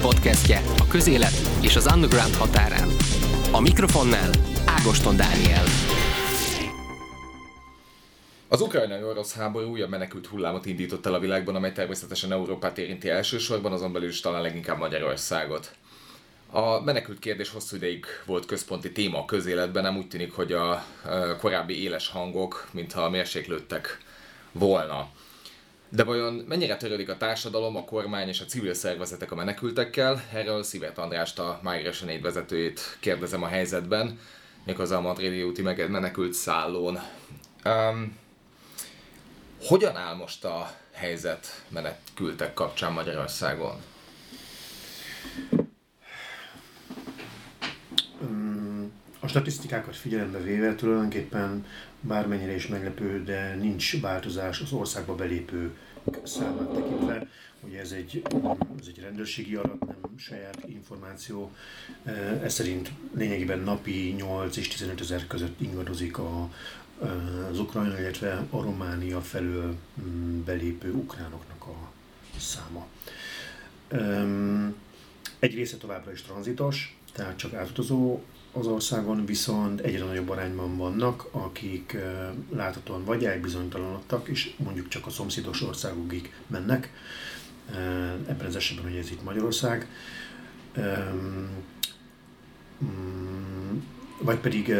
podcastje a közélet és az underground határán. A mikrofonnál Ágoston Dániel. Az ukrajnai orosz háború újabb menekült hullámot indított el a világban, amely természetesen Európát érinti elsősorban, azon belül is talán leginkább Magyarországot. A menekült kérdés hosszú ideig volt központi téma a közéletben, nem úgy tűnik, hogy a korábbi éles hangok, mintha mérséklődtek volna. De vajon mennyire törődik a társadalom, a kormány és a civil szervezetek a menekültekkel? Erről Szivert Andrást, a Migration Aid vezetőjét kérdezem a helyzetben, méghozzá a Madridi úti menekült szállón. Um, hogyan áll most a helyzet menekültek kapcsán Magyarországon? A statisztikákat figyelembe véve tulajdonképpen bármennyire is meglepő, de nincs változás az országba belépő számát tekintve. Ugye ez egy, ez egy rendőrségi adat, nem saját információ. Ez szerint lényegében napi 8 és 15 ezer között ingadozik a, az Ukrajna, illetve a Románia felől mm, belépő ukránoknak a száma. Egy része továbbra is tranzitos, tehát csak átutazó az országon, viszont egyre nagyobb arányban vannak, akik láthatóan vagy elbizonytalanodtak, és mondjuk csak a szomszédos országokig mennek. Ebben az esetben, hogy ez itt Magyarország. Mm, vagy pedig,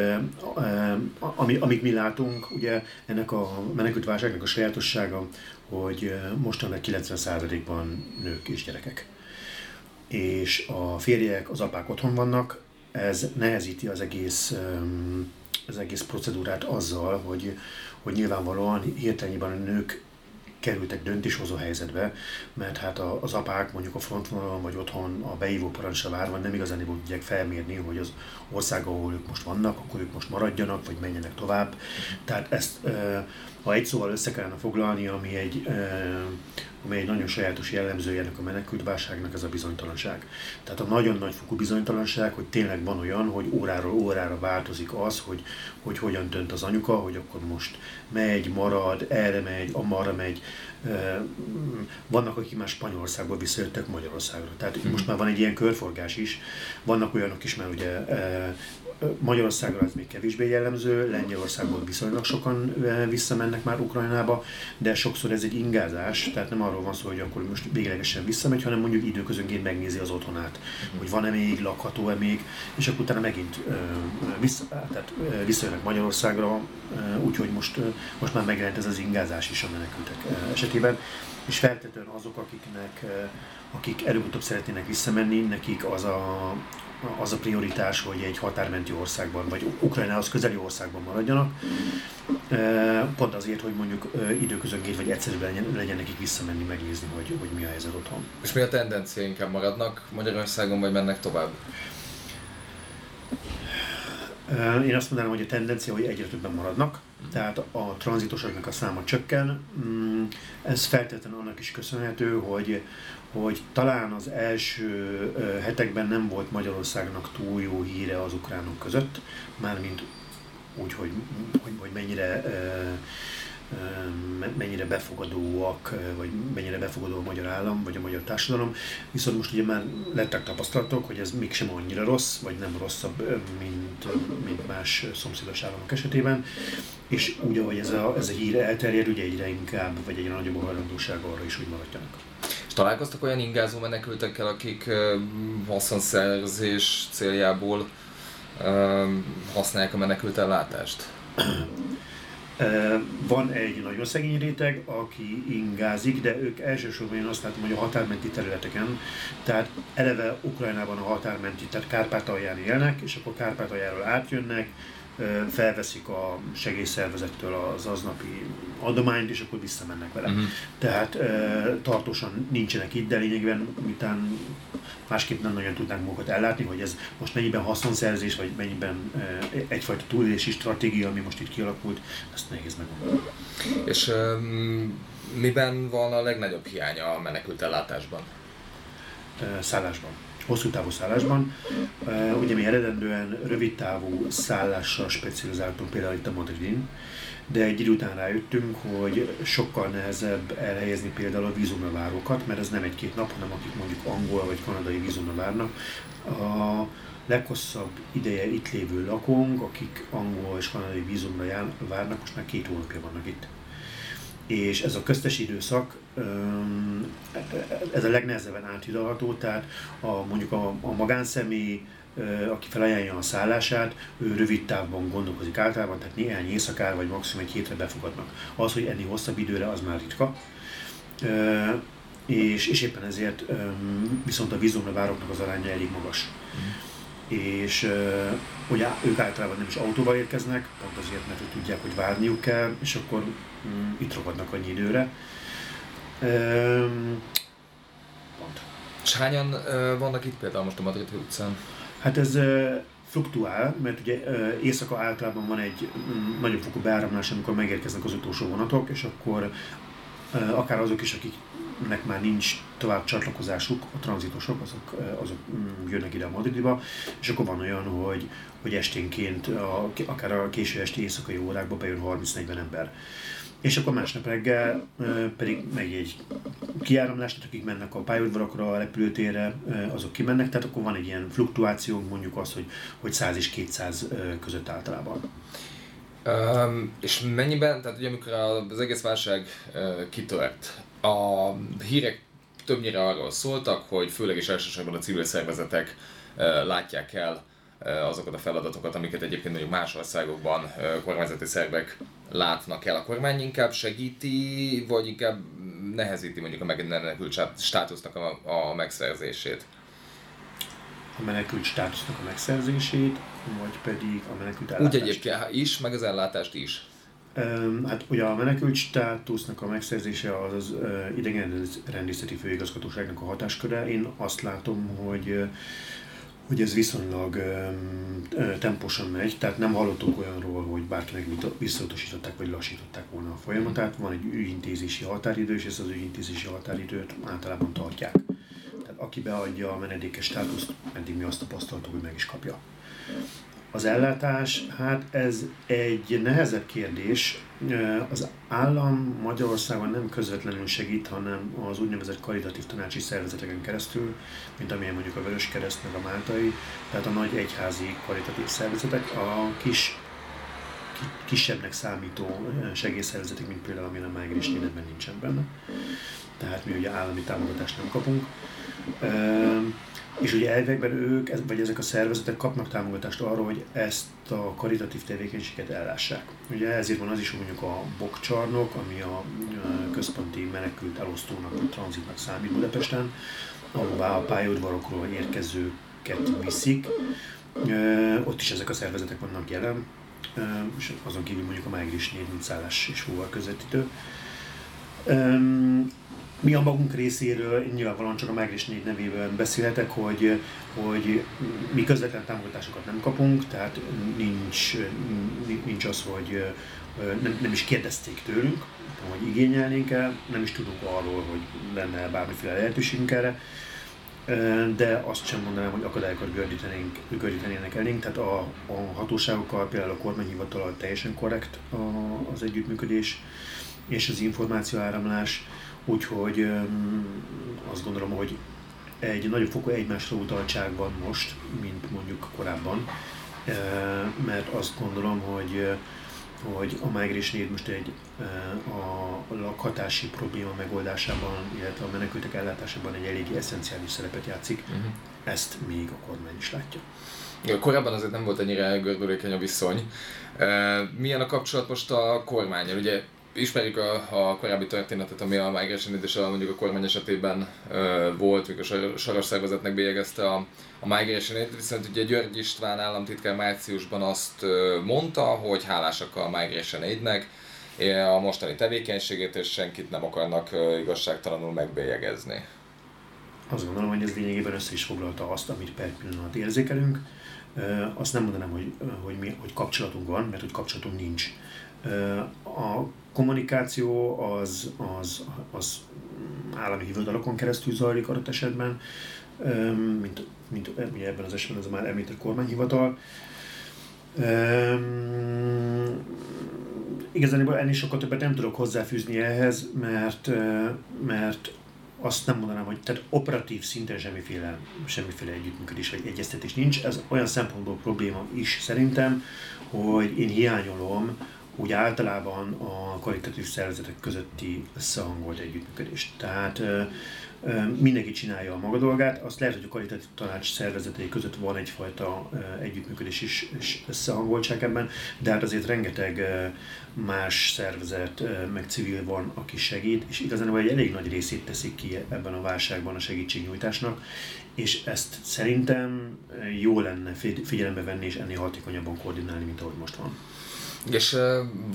ami, amit mi látunk, ugye ennek a menekült válságnak a sajátossága, hogy mostanában 90%-ban nők és gyerekek. És a férjek, az apák otthon vannak, ez nehezíti az egész, az egész procedúrát azzal, hogy, hogy nyilvánvalóan hirtelenjében a nők kerültek döntéshozó helyzetbe, mert hát az apák mondjuk a frontvonalon vagy otthon a beívó parancsra várva nem igazán tudják felmérni, hogy az ország, ahol ők most vannak, akkor ők most maradjanak, vagy menjenek tovább. Tehát ezt, ha egy szóval össze kellene foglalni, ami egy ami egy nagyon sajátos jellemzője ennek a menekült válságnak, ez a bizonytalanság. Tehát a nagyon nagy fokú bizonytalanság, hogy tényleg van olyan, hogy óráról órára változik az, hogy, hogy hogyan dönt az anyuka, hogy akkor most megy, marad, erre megy, amarra megy. Vannak, akik már Spanyolországból visszajöttek Magyarországra. Tehát hmm. most már van egy ilyen körforgás is. Vannak olyanok is, mert ugye Magyarországra ez még kevésbé jellemző, Lengyelországból viszonylag sokan visszamennek már Ukrajnába, de sokszor ez egy ingázás, tehát nem arról van szó, hogy akkor most véglegesen visszamegy, hanem mondjuk időközönként megnézi az otthonát, hogy van-e még, lakható-e még, és akkor utána megint vissza, tehát visszajönnek Magyarországra, úgyhogy most, most már megjelent ez az ingázás is a menekültek esetében, és feltétlenül azok, akiknek, akik előbb-utóbb szeretnének visszamenni, nekik az a, az a prioritás, hogy egy határmenti országban, vagy Ukrajnához közeli országban maradjanak. Pont azért, hogy mondjuk időközönként, vagy egyszerűen legyen, legyen nekik visszamenni, megnézni, hogy, hogy mi a helyzet otthon. És mi a tendencia? Inkább maradnak Magyarországon, vagy mennek tovább? Én azt mondanám, hogy a tendencia, hogy egyre többen maradnak, tehát a tranzitosoknak a száma csökken. Mm, ez feltétlenül annak is köszönhető, hogy, hogy talán az első hetekben nem volt Magyarországnak túl jó híre az ukránok között, mármint úgy, hogy, hogy, hogy mennyire mennyire befogadóak, vagy mennyire befogadó a magyar állam, vagy a magyar társadalom. Viszont most ugye már lettek tapasztalatok, hogy ez mégsem annyira rossz, vagy nem rosszabb, mint, mint más szomszédos államok esetében. És úgy, ahogy ez a, ez a hír elterjed, ugye egyre inkább, vagy egyre nagyobb a hajlandóság arra is, hogy maradjanak. És találkoztak olyan ingázó menekültekkel, akik haszonszerzés céljából használják a menekült ellátást? Van egy nagyon szegény réteg, aki ingázik, de ők elsősorban én azt látom, hogy a határmenti területeken, tehát eleve Ukrajnában a határmenti, tehát Kárpátalján élnek, és akkor Kárpátaljáról átjönnek, felveszik a segélyszervezettől az aznapi adományt, és akkor visszamennek vele. Uh-huh. Tehát tartósan nincsenek itt, de lényegében miután másképp nem nagyon tudnánk magukat ellátni, hogy ez most mennyiben haszonszerzés, vagy mennyiben egyfajta túlélési stratégia, ami most itt kialakult, ezt nehéz megmondani. És um, miben van a legnagyobb hiánya a menekült ellátásban? Szállásban. Hosszú távú szállásban. Ugye mi eredendően rövid távú szállással specializáltunk például itt a Madridin, de egy idő után rájöttünk, hogy sokkal nehezebb elhelyezni például a vízumra várókat, mert ez nem egy-két nap, hanem akik mondjuk angol vagy kanadai vízumra várnak. A leghosszabb ideje itt lévő lakónk, akik angol és kanadai vízumra jár, várnak, most már két hónapja vannak itt. És ez a köztes időszak, ez a legnehezebben áthidalható, tehát a, mondjuk a, a magánszemély, aki felajánlja a szállását, ő rövid távban gondolkozik általában, tehát néhány éjszakára vagy maximum egy hétre befogadnak. Az, hogy enni hosszabb időre, az már ritka. És, és éppen ezért viszont a vízumra vároknak az aránya elég magas. Mm. És hogy ők általában nem is autóval érkeznek, pont azért, mert ők tudják, hogy várniuk kell, és akkor mm, itt rogadnak annyi időre. Pont. És hányan vannak itt például most a Madrid utcán? Hát ez fluktuál, mert ugye éjszaka általában van egy mm, nagyobb fokú beáramlás, amikor megérkeznek az utolsó vonatok, és akkor akár azok is, akiknek már nincs tovább csatlakozásuk, a tranzitosok, azok, azok mm, jönnek ide a Madridba, és akkor van olyan, hogy, hogy esténként, a, akár a késő esti éjszakai órákban bejön 30-40 ember és akkor másnap reggel pedig megy egy kiáramlás, tehát akik mennek a pályaudvarakra, a repülőtérre, azok kimennek, tehát akkor van egy ilyen fluktuáció, mondjuk az, hogy, hogy 100 és 200 között általában. Um, és mennyiben, tehát ugye amikor az egész válság uh, kitört, a hírek többnyire arról szóltak, hogy főleg és elsősorban a civil szervezetek uh, látják el azokat a feladatokat, amiket egyébként mondjuk más országokban kormányzati szervek látnak el. A kormány inkább segíti, vagy inkább nehezíti mondjuk a menekült státusznak a, a megszerzését? A menekült státusznak a megszerzését, vagy pedig a menekült ellátást? Úgy egyébként is, meg az ellátást is. Hát ugye a menekült státusznak a megszerzése az, az idegenrendészeti főigazgatóságnak a hatásköre. Én azt látom, hogy hogy ez viszonylag temposan megy, tehát nem hallottunk olyanról, hogy bárkinek visszautasították vagy lassították volna a folyamatát. Van egy ügyintézési határidő, és ezt az ügyintézési határidőt általában tartják. Aki beadja a menedékes státuszt, eddig mi azt tapasztaltuk, hogy meg is kapja. Az ellátás, hát ez egy nehezebb kérdés. Az állam Magyarországon nem közvetlenül segít, hanem az úgynevezett karitatív tanácsi szervezeteken keresztül, mint amilyen mondjuk a Vörös Kereszt meg a Máltai, tehát a nagy egyházi karitatív szervezetek, a kis kisebbnek számító segélyszervezetek, mint például amilyen a Mágris ebben nincsen benne. Tehát mi ugye állami támogatást nem kapunk. És ugye elvekben ők, vagy ezek a szervezetek kapnak támogatást arra, hogy ezt a karitatív tevékenységet ellássák. Ugye ezért van az is, hogy mondjuk a bokcsarnok, ami a központi menekült elosztónak, vagy tranzitnak számít Budapesten, ahová a pályaudvarokról érkezőket viszik. Ott is ezek a szervezetek vannak jelen, és azon kívül mondjuk a Mágrisnél, mint szállás és fúval közvetítő. Mi a magunk részéről, nyilvánvalóan csak a Megris 4 nevében beszélhetek, hogy, hogy mi közvetlen támogatásokat nem kapunk, tehát nincs, nincs az, hogy nem, nem is kérdezték tőlünk, hogy igényelnénk el, nem is tudunk arról, hogy lenne bármiféle lehetőségünk erre, de azt sem mondanám, hogy akadályokat gördítenénk, gördítenének elénk, tehát a, a hatóságokkal, például a kormányhivatal teljesen korrekt az együttműködés és az információáramlás, Úgyhogy azt gondolom, hogy egy nagyobb fokú egymásra utaltság van most, mint mondjuk korábban, mert azt gondolom, hogy hogy a Migration Aid most egy a lakhatási probléma megoldásában, illetve a menekültek ellátásában egy eléggé eszenciális szerepet játszik. Uh-huh. Ezt még a kormány is látja. Korábban azért nem volt ennyire görbülékeny a viszony. Milyen a kapcsolat most a kormányjal? Ugye ismerjük a, a korábbi történetet, ami a Migration és a, mondjuk a kormány esetében uh, volt, mikor a soros szervezetnek bélyegezte a, a Migration Aid, viszont ugye György István államtitkár márciusban azt mondta, hogy hálásak a Migration Aidnek, a mostani tevékenységét, és senkit nem akarnak igazságtalanul megbélyegezni. Azt gondolom, hogy ez lényegében össze is foglalta azt, amit per pillanat érzékelünk. Azt nem mondanám, hogy, hogy, mi, hogy kapcsolatunk van, mert hogy kapcsolatunk nincs. A kommunikáció az, az, az állami hivatalokon keresztül zajlik adott esetben, mint, mint ugye ebben az esetben ez a már említett kormányhivatal. Um, igazán ennél sokkal többet nem tudok hozzáfűzni ehhez, mert, mert azt nem mondanám, hogy tehát operatív szinten semmiféle, semmiféle együttműködés vagy egyeztetés nincs. Ez olyan szempontból probléma is szerintem, hogy én hiányolom úgy általában a kvalitatív szervezetek közötti összehangolt együttműködést. Tehát mindenki csinálja a maga dolgát, azt lehet, hogy a kvalitatív tanács szervezetei között van egyfajta együttműködés is, és összehangoltság ebben, de hát azért rengeteg más szervezet, meg civil van, aki segít, és igazán egy elég nagy részét teszik ki ebben a válságban a segítségnyújtásnak, és ezt szerintem jó lenne figyelembe venni és ennél hatékonyabban koordinálni, mint ahogy most van. És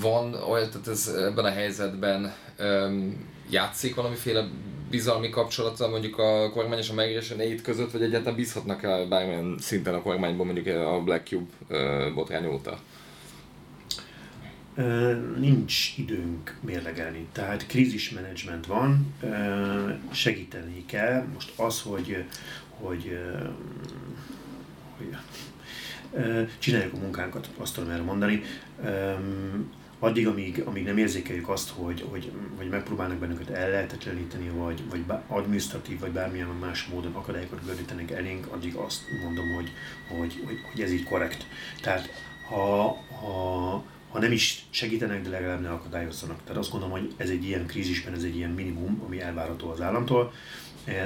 van olyan, tehát ez ebben a helyzetben um, játszik valamiféle bizalmi kapcsolata mondjuk a kormány és a megéréső között, vagy egyáltalán bízhatnak el bármilyen szinten a kormányban mondjuk a Black Cube botrány óta? nincs időnk mérlegelni. Tehát krízismenedzsment van, segíteni kell. Most az, hogy, hogy, hogy csináljuk a munkánkat, azt tudom erre mondani. Addig, amíg, amíg nem érzékeljük azt, hogy, hogy, hogy megpróbálnak bennünket ellehetetleníteni, vagy, vagy administratív, vagy bármilyen más módon akadályokat gördítenek elénk, addig azt mondom, hogy, hogy, hogy, hogy ez így korrekt. Tehát ha, ha, ha nem is segítenek, de legalább ne akadályozzanak. Tehát azt gondolom, hogy ez egy ilyen krízisben, ez egy ilyen minimum, ami elvárható az államtól,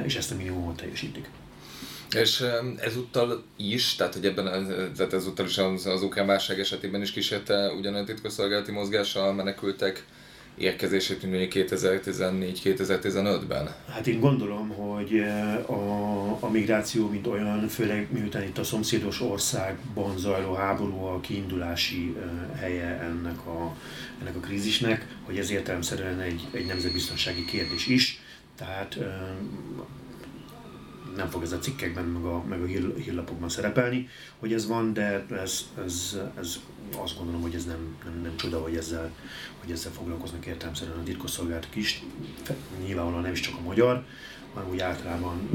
és ezt a minimumot teljesítik. És ezúttal is, tehát hogy ebben tehát ezúttal is az, az ukrán válság esetében is kísérte ugyanolyan titkosszolgálati mozgás a menekültek érkezését, mint 2014-2015-ben? Hát én gondolom, hogy a, a migráció, mint olyan, főleg miután itt a szomszédos országban zajló háború a kiindulási helye ennek a, ennek a krízisnek, hogy ez értelemszerűen egy, egy nemzetbiztonsági kérdés is. Tehát nem fog ez a cikkekben, meg a, meg a hír, hírlapokban szerepelni, hogy ez van, de ez, ez, ez azt gondolom, hogy ez nem, nem, nem csoda, hogy ezzel, hogy ezzel foglalkoznak értelmszerűen a titkosszolgálatok is. Nyilvánvalóan nem is csak a magyar, hanem úgy általában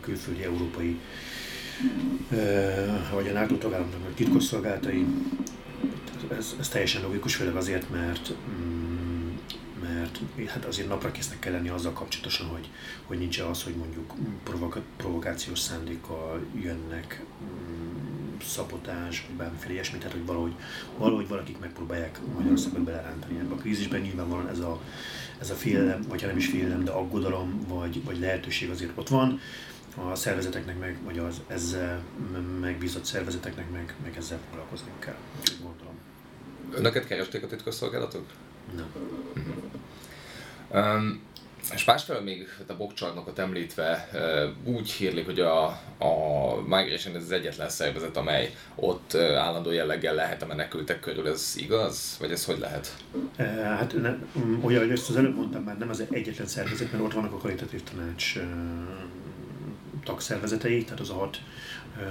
külföldi, európai vagy a NATO tagállamoknak a titkosszolgálatai. Ez, ez teljesen logikus, főleg azért, mert mm, hát azért napra késznek kell lenni azzal kapcsolatosan, hogy, hogy nincs az, hogy mondjuk provoka- provokációs szándékkal jönnek mm, szabotás, vagy bármiféle ilyesmi, tehát hogy valahogy, valahogy valakik megpróbálják Magyarországot belerántani ebbe a krízisben. Nyilvánvalóan ez a, ez a félelem, vagy ha nem is félelem, de aggodalom, vagy, vagy lehetőség azért ott van. A szervezeteknek meg, vagy az ezzel megbízott szervezeteknek meg, meg ezzel foglalkozni kell, gondolom. Önöket keresték a titkosszolgálatok? Nem. Um, és másfelől még hát a bokcsarnokot említve úgy hírlik, hogy a, a Migration ez az egyetlen szervezet, amely ott állandó jelleggel lehet a menekültek körül, ez igaz? Vagy ez hogy lehet? Hát nem, olyan, hogy ezt az előbb mondtam már, nem az egyetlen szervezet, mert ott vannak a kvalitatív tanács tagszervezetei, tehát az a hat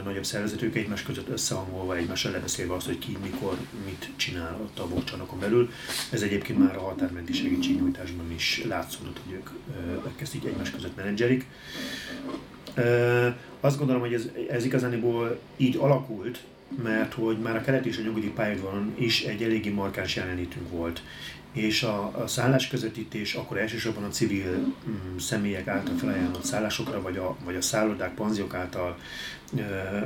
nagyobb szervezetük egymás között összehangolva, egymással lebeszélve azt, hogy ki, mikor, mit csinál a bokcsarnokon belül. Ez egyébként már a határmenti segítségnyújtásban is látszódott, hogy ők ezt így egymás között menedzserik. Azt gondolom, hogy ez, ez igazániból így alakult, mert hogy már a keleti és a nyugati pályadon is egy eléggé markáns jelenlétünk volt és a, a szállás közvetítés akkor elsősorban a civil mm, személyek által felajánlott szállásokra, vagy a, vagy a szállodák, panziók által ö,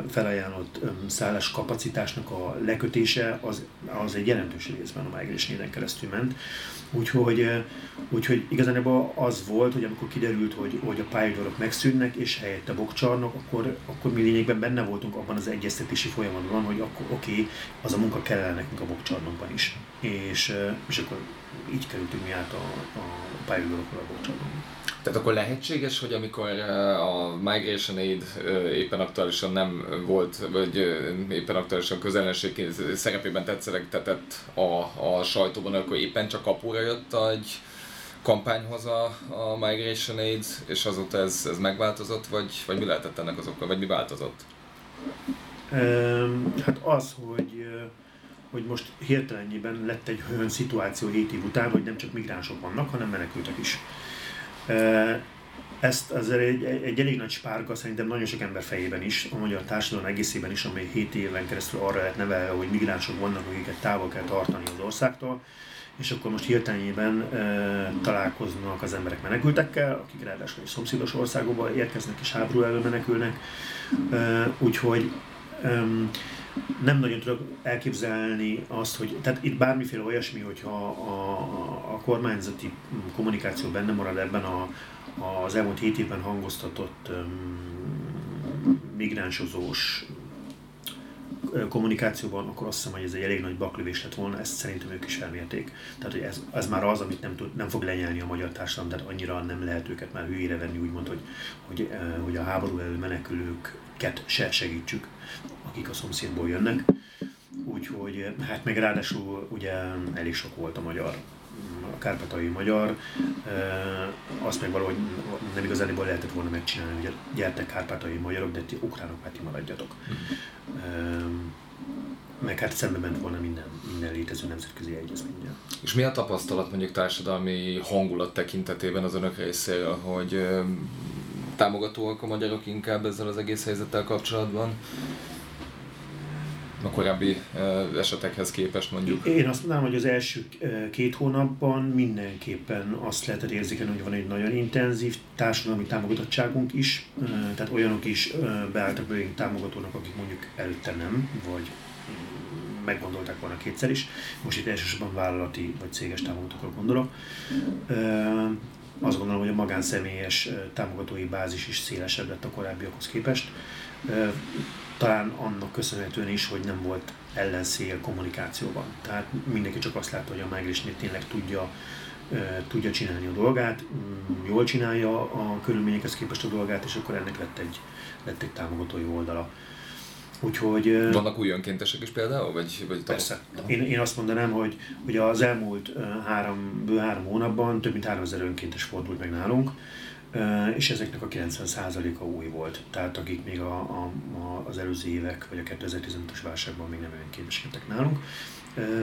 felajánlott szállás kapacitásnak a lekötése, az, az egy jelentős részben a Migration keresztül ment. Úgyhogy, úgyhogy igazán az volt, hogy amikor kiderült, hogy, hogy a pályaudvarok megszűnnek, és helyette bokcsarnok, akkor, akkor mi lényegben benne voltunk abban az egyeztetési folyamatban, hogy akkor oké, okay, az a munka kellene nekünk a bokcsarnokban is. És, és akkor így kerültünk mi át a, a pályaudvarokról a bokcsarnokban. Tehát akkor lehetséges, hogy amikor a Migration Aid éppen aktuálisan nem volt, vagy éppen aktuálisan közellenség szerepében tetszelegtetett a, a sajtóban, akkor éppen csak kapura jött egy kampányhoz a, a Migration Aid, és azóta ez, ez megváltozott, vagy, vagy mi lehetett ennek az oka, vagy mi változott? Hát az, hogy hogy most hirtelenjében lett egy olyan szituáció 7 év után, hogy nem csak migránsok vannak, hanem menekültek is. Ezt azért egy, egy elég nagy spárga szerintem nagyon sok ember fejében is, a magyar társadalom egészében is, amely 7 éven keresztül arra lehet nevelve, hogy migránsok vannak, akiket távol kell tartani az országtól, és akkor most hirtelenében e, találkoznak az emberek menekültekkel, akik ráadásul egy szomszédos országokba érkeznek és háború elől menekülnek, e, úgyhogy e, nem nagyon tudok elképzelni azt, hogy, tehát itt bármiféle olyasmi, hogyha a, a, a kormányzati kommunikáció benne marad ebben a, az elmúlt hét évben hangoztatott um, migránsozós kommunikációban, akkor azt hiszem, hogy ez egy elég nagy baklövés lett volna, ezt szerintem ők is elmérték. Tehát, hogy ez, ez már az, amit nem, tud, nem fog lenyelni a magyar társadalom, tehát annyira nem lehet őket már hülyére venni, úgymond, hogy, hogy, hogy a háború elő menekülőket se segítsük, akik a szomszédból jönnek. Úgyhogy, hát meg ráadásul ugye elég sok volt a magyar a kárpatai magyar, azt meg valahogy nem igazán lehetett volna megcsinálni, hogy gyertek kárpatai magyarok, de ti ukránok már ti maradjatok. Meg hát szembe ment volna minden, minden létező nemzetközi egyezménnyel. És mi a tapasztalat mondjuk társadalmi hangulat tekintetében az önök részéről, hogy támogatóak a magyarok inkább ezzel az egész helyzettel kapcsolatban? a korábbi esetekhez képest mondjuk? Én azt mondanám, hogy az első két hónapban mindenképpen azt lehetett érzékelni, hogy van egy nagyon intenzív társadalmi támogatottságunk is, tehát olyanok is beálltak belőlünk támogatónak, akik mondjuk előtte nem, vagy meggondolták volna kétszer is. Most itt elsősorban vállalati vagy céges támogatókra gondolok. Azt gondolom, hogy a magánszemélyes támogatói bázis is szélesebb lett a korábbiakhoz képest talán annak köszönhetően is, hogy nem volt ellenszél kommunikációban. Tehát mindenki csak azt látta, hogy a Mágrisné tényleg tudja, tudja csinálni a dolgát, mm, jól csinálja a körülményekhez képest a dolgát, és akkor ennek lett egy, lett egy támogatói oldala. Úgyhogy, Vannak új önkéntesek is például? Vagy, vagy persze. Én, én azt mondanám, hogy, hogy az elmúlt három, bő három hónapban több mint 3000 önkéntes fordult meg nálunk, és ezeknek a 90%-a új volt. Tehát akik még a, a, a, az előző évek, vagy a 2015-ös válságban még nem önkénteskedtek nálunk.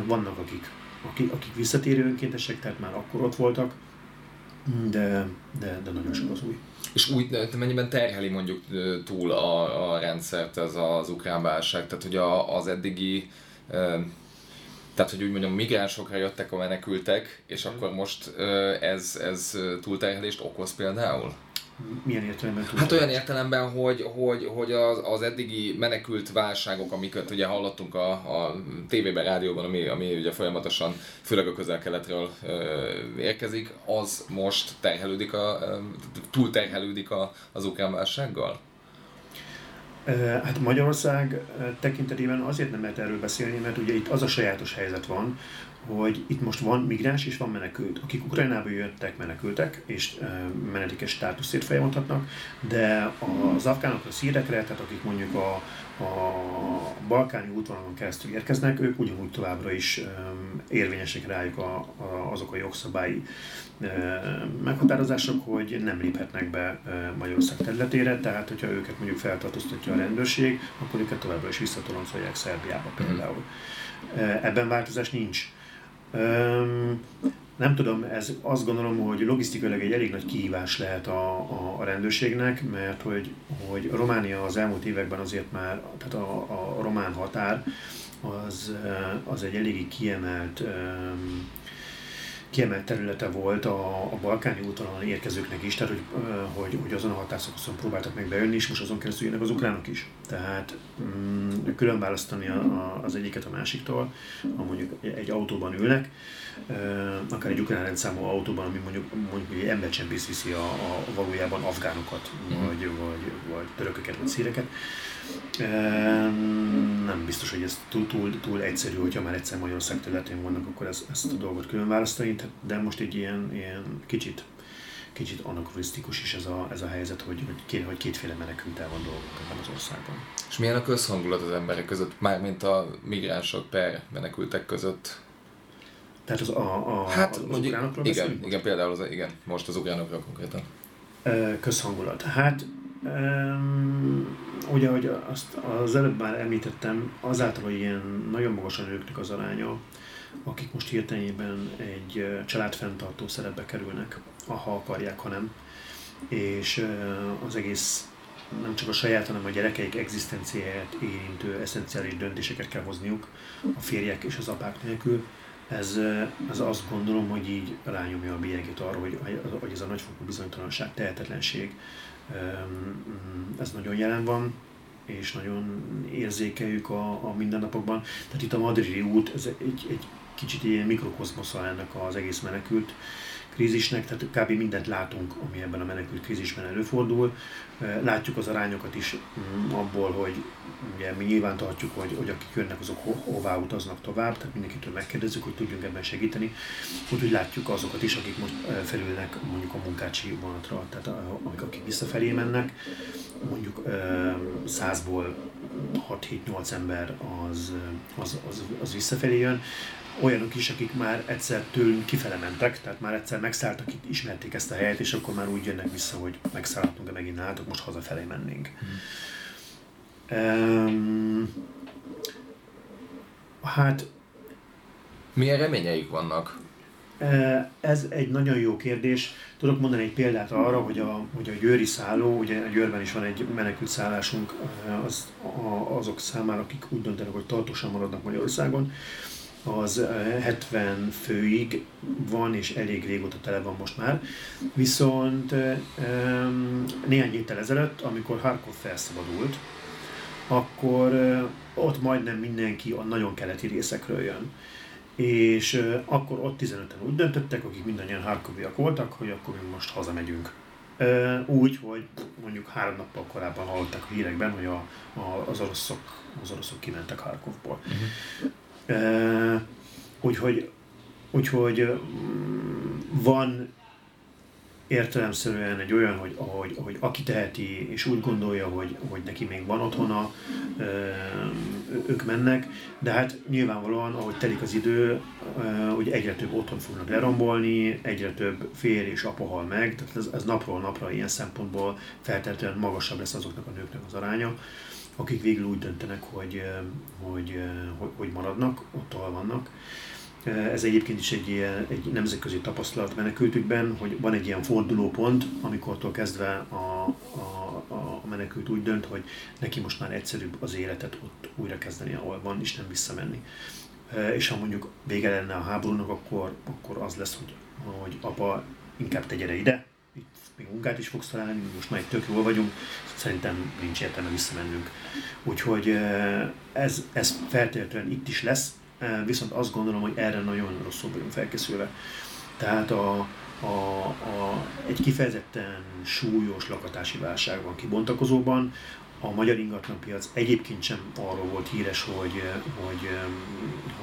Vannak, akik, akik, akik visszatérő önkéntesek, tehát már akkor ott voltak, de, de, de nagyon sok az új. És úgy mennyiben terheli mondjuk túl a, a rendszert ez az ukrán válság? Tehát, hogy a, az eddigi tehát, hogy úgy mondjam, migránsokra jöttek a menekültek, és akkor most ez, ez túlterhelést okoz például? Milyen értelemben Hát olyan értelemben, hogy, hogy, hogy az, az eddigi menekült válságok, amiket ugye hallottunk a, a tévében, rádióban, ami, ami ugye folyamatosan, főleg a közel-keletről érkezik, az most terhelődik a, túlterhelődik a, az ukrán válsággal? Hát Magyarország tekintetében azért nem lehet erről beszélni, mert ugye itt az a sajátos helyzet van, hogy itt most van migráns és van menekült. Akik Ukrajnába jöttek, menekültek, és menedékes státuszért folyamodhatnak, de az afgánok, a szírekre, tehát akik mondjuk a, a balkáni útvonalon keresztül érkeznek, ők ugyanúgy továbbra is érvényesek rájuk a, a, azok a jogszabályi meghatározások, hogy nem léphetnek be Magyarország területére, tehát hogyha őket mondjuk feltartóztatja a rendőrség, akkor őket továbbra is visszatoloncolják Szerbiába például. Ebben változás nincs. Nem tudom, ez azt gondolom, hogy logisztikailag egy elég nagy kihívás lehet a, a, a rendőrségnek, mert hogy, hogy Románia az elmúlt években azért már, tehát a, a román határ az, az egy eléggé kiemelt kiemelt területe volt a, a balkáni útvonalon érkezőknek is, tehát hogy, hogy, hogy azon a határszakaszon próbáltak meg bejönni, és most azon keresztül jönnek az ukránok is. Tehát mm, külön választani a, a, az egyiket a másiktól, ha mondjuk egy autóban ülnek, akár egy ukrán rendszámú autóban, ami mondjuk, mondjuk egy embercsempész viszi a, a valójában afgánokat, mm. vagy, vagy, vagy törököket, vagy szíreket, nem biztos, hogy ez túl, túl, túl egyszerű, hogyha már egyszer Magyarország területén vannak, akkor ezt, ezt a dolgot külön választani, de most egy ilyen, ilyen kicsit, kicsit anakronisztikus is ez a, ez a helyzet, hogy, hogy, két, hogy kétféle menekültel van dolgok ebben az országban. És milyen a közhangulat az emberek között, mármint a migránsok per menekültek között? Tehát az, a, a, hát, az mondjuk, ukránokról igen, igen, például az, igen, most az ukránokról konkrétan. Közhangulat. Hát Um, ugye, hogy azt az előbb már említettem, azáltal, hogy ilyen nagyon magasan nőknek az aránya, akik most hirtelenében egy családfenntartó szerepbe kerülnek, ha akarják, ha nem. és az egész nem csak a saját, hanem a gyerekeik egzisztenciáját érintő eszenciális döntéseket kell hozniuk a férjek és az apák nélkül. Ez, ez azt gondolom, hogy így rányomja a bélyegét arra, hogy, hogy ez a nagyfokú bizonytalanság, tehetetlenség, ez nagyon jelen van, és nagyon érzékeljük a, a mindennapokban. Tehát itt a madridi út, ez egy, egy kicsit ilyen mikrokozmosza ennek az egész menekült krízisnek, tehát kb. mindent látunk, ami ebben a menekült krízisben előfordul. Látjuk az arányokat is mm, abból, hogy ugye mi nyilván tartjuk, hogy, hogy akik jönnek, azok ho- hová utaznak tovább, tehát mindenkitől megkérdezzük, hogy tudjunk ebben segíteni. Úgyhogy látjuk azokat is, akik most felülnek mondjuk a munkácsi vonatra, tehát amik, akik visszafelé mennek, mondjuk százból 6-7-8 ember az, az, az, az visszafelé jön, olyanok is, akik már egyszer tőlünk kifele mentek, tehát már egyszer megszálltak, itt ismerték ezt a helyet, és akkor már úgy jönnek vissza, hogy megszállhatunk-e megint nálatok, most hazafelé mennénk. Hmm. Um, hát... Milyen reményeik vannak? Ez egy nagyon jó kérdés. Tudok mondani egy példát arra, hogy a, hogy a Győri szálló, ugye a Győrben is van egy menekült szállásunk az, azok számára, akik úgy döntenek, hogy tartósan maradnak Magyarországon az 70 főig van, és elég régóta tele van most már. Viszont néhány héttel ezelőtt, amikor Harkov felszabadult, akkor ott majdnem mindenki a nagyon keleti részekről jön. És akkor ott 15-en úgy döntöttek, akik mindannyian Harkoviak voltak, hogy akkor mi most hazamegyünk. Úgy, hogy mondjuk három nappal korábban hallották a hírekben, hogy a, a, az, oroszok, az oroszok kimentek Harkovból. Uh-huh. Úgyhogy, úgyhogy van értelemszerűen egy olyan, hogy, hogy, hogy aki teheti, és úgy gondolja, hogy, hogy neki még van otthona, ők mennek, de hát nyilvánvalóan, ahogy telik az idő, hogy egyre több otthon fognak lerombolni, egyre több férj és apa hal meg, tehát ez, ez napról napra ilyen szempontból feltétlenül magasabb lesz azoknak a nőknek az aránya akik végül úgy döntenek, hogy, hogy, hogy, hogy maradnak, ott, ahol vannak. Ez egyébként is egy, egy nemzetközi tapasztalat menekültükben, hogy van egy ilyen fordulópont, amikor kezdve a, a, a menekült úgy dönt, hogy neki most már egyszerűbb az életet ott újra kezdeni, ahol van, és nem visszamenni. És ha mondjuk vége lenne a háborúnak, akkor, akkor az lesz, hogy, hogy apa inkább te ide, még munkát is fogsz találni, most már egy tök jól vagyunk, szerintem nincs értelme visszamennünk. Úgyhogy ez, ez feltétlenül itt is lesz, viszont azt gondolom, hogy erre nagyon rosszul vagyunk felkészülve. Tehát a, a, a, egy kifejezetten súlyos lakatási válság van kibontakozóban, a magyar ingatlanpiac egyébként sem arról volt híres, hogy, hogy,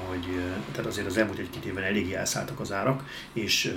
hogy tehát azért az elmúlt egy-két évben eléggé elszálltak az árak, és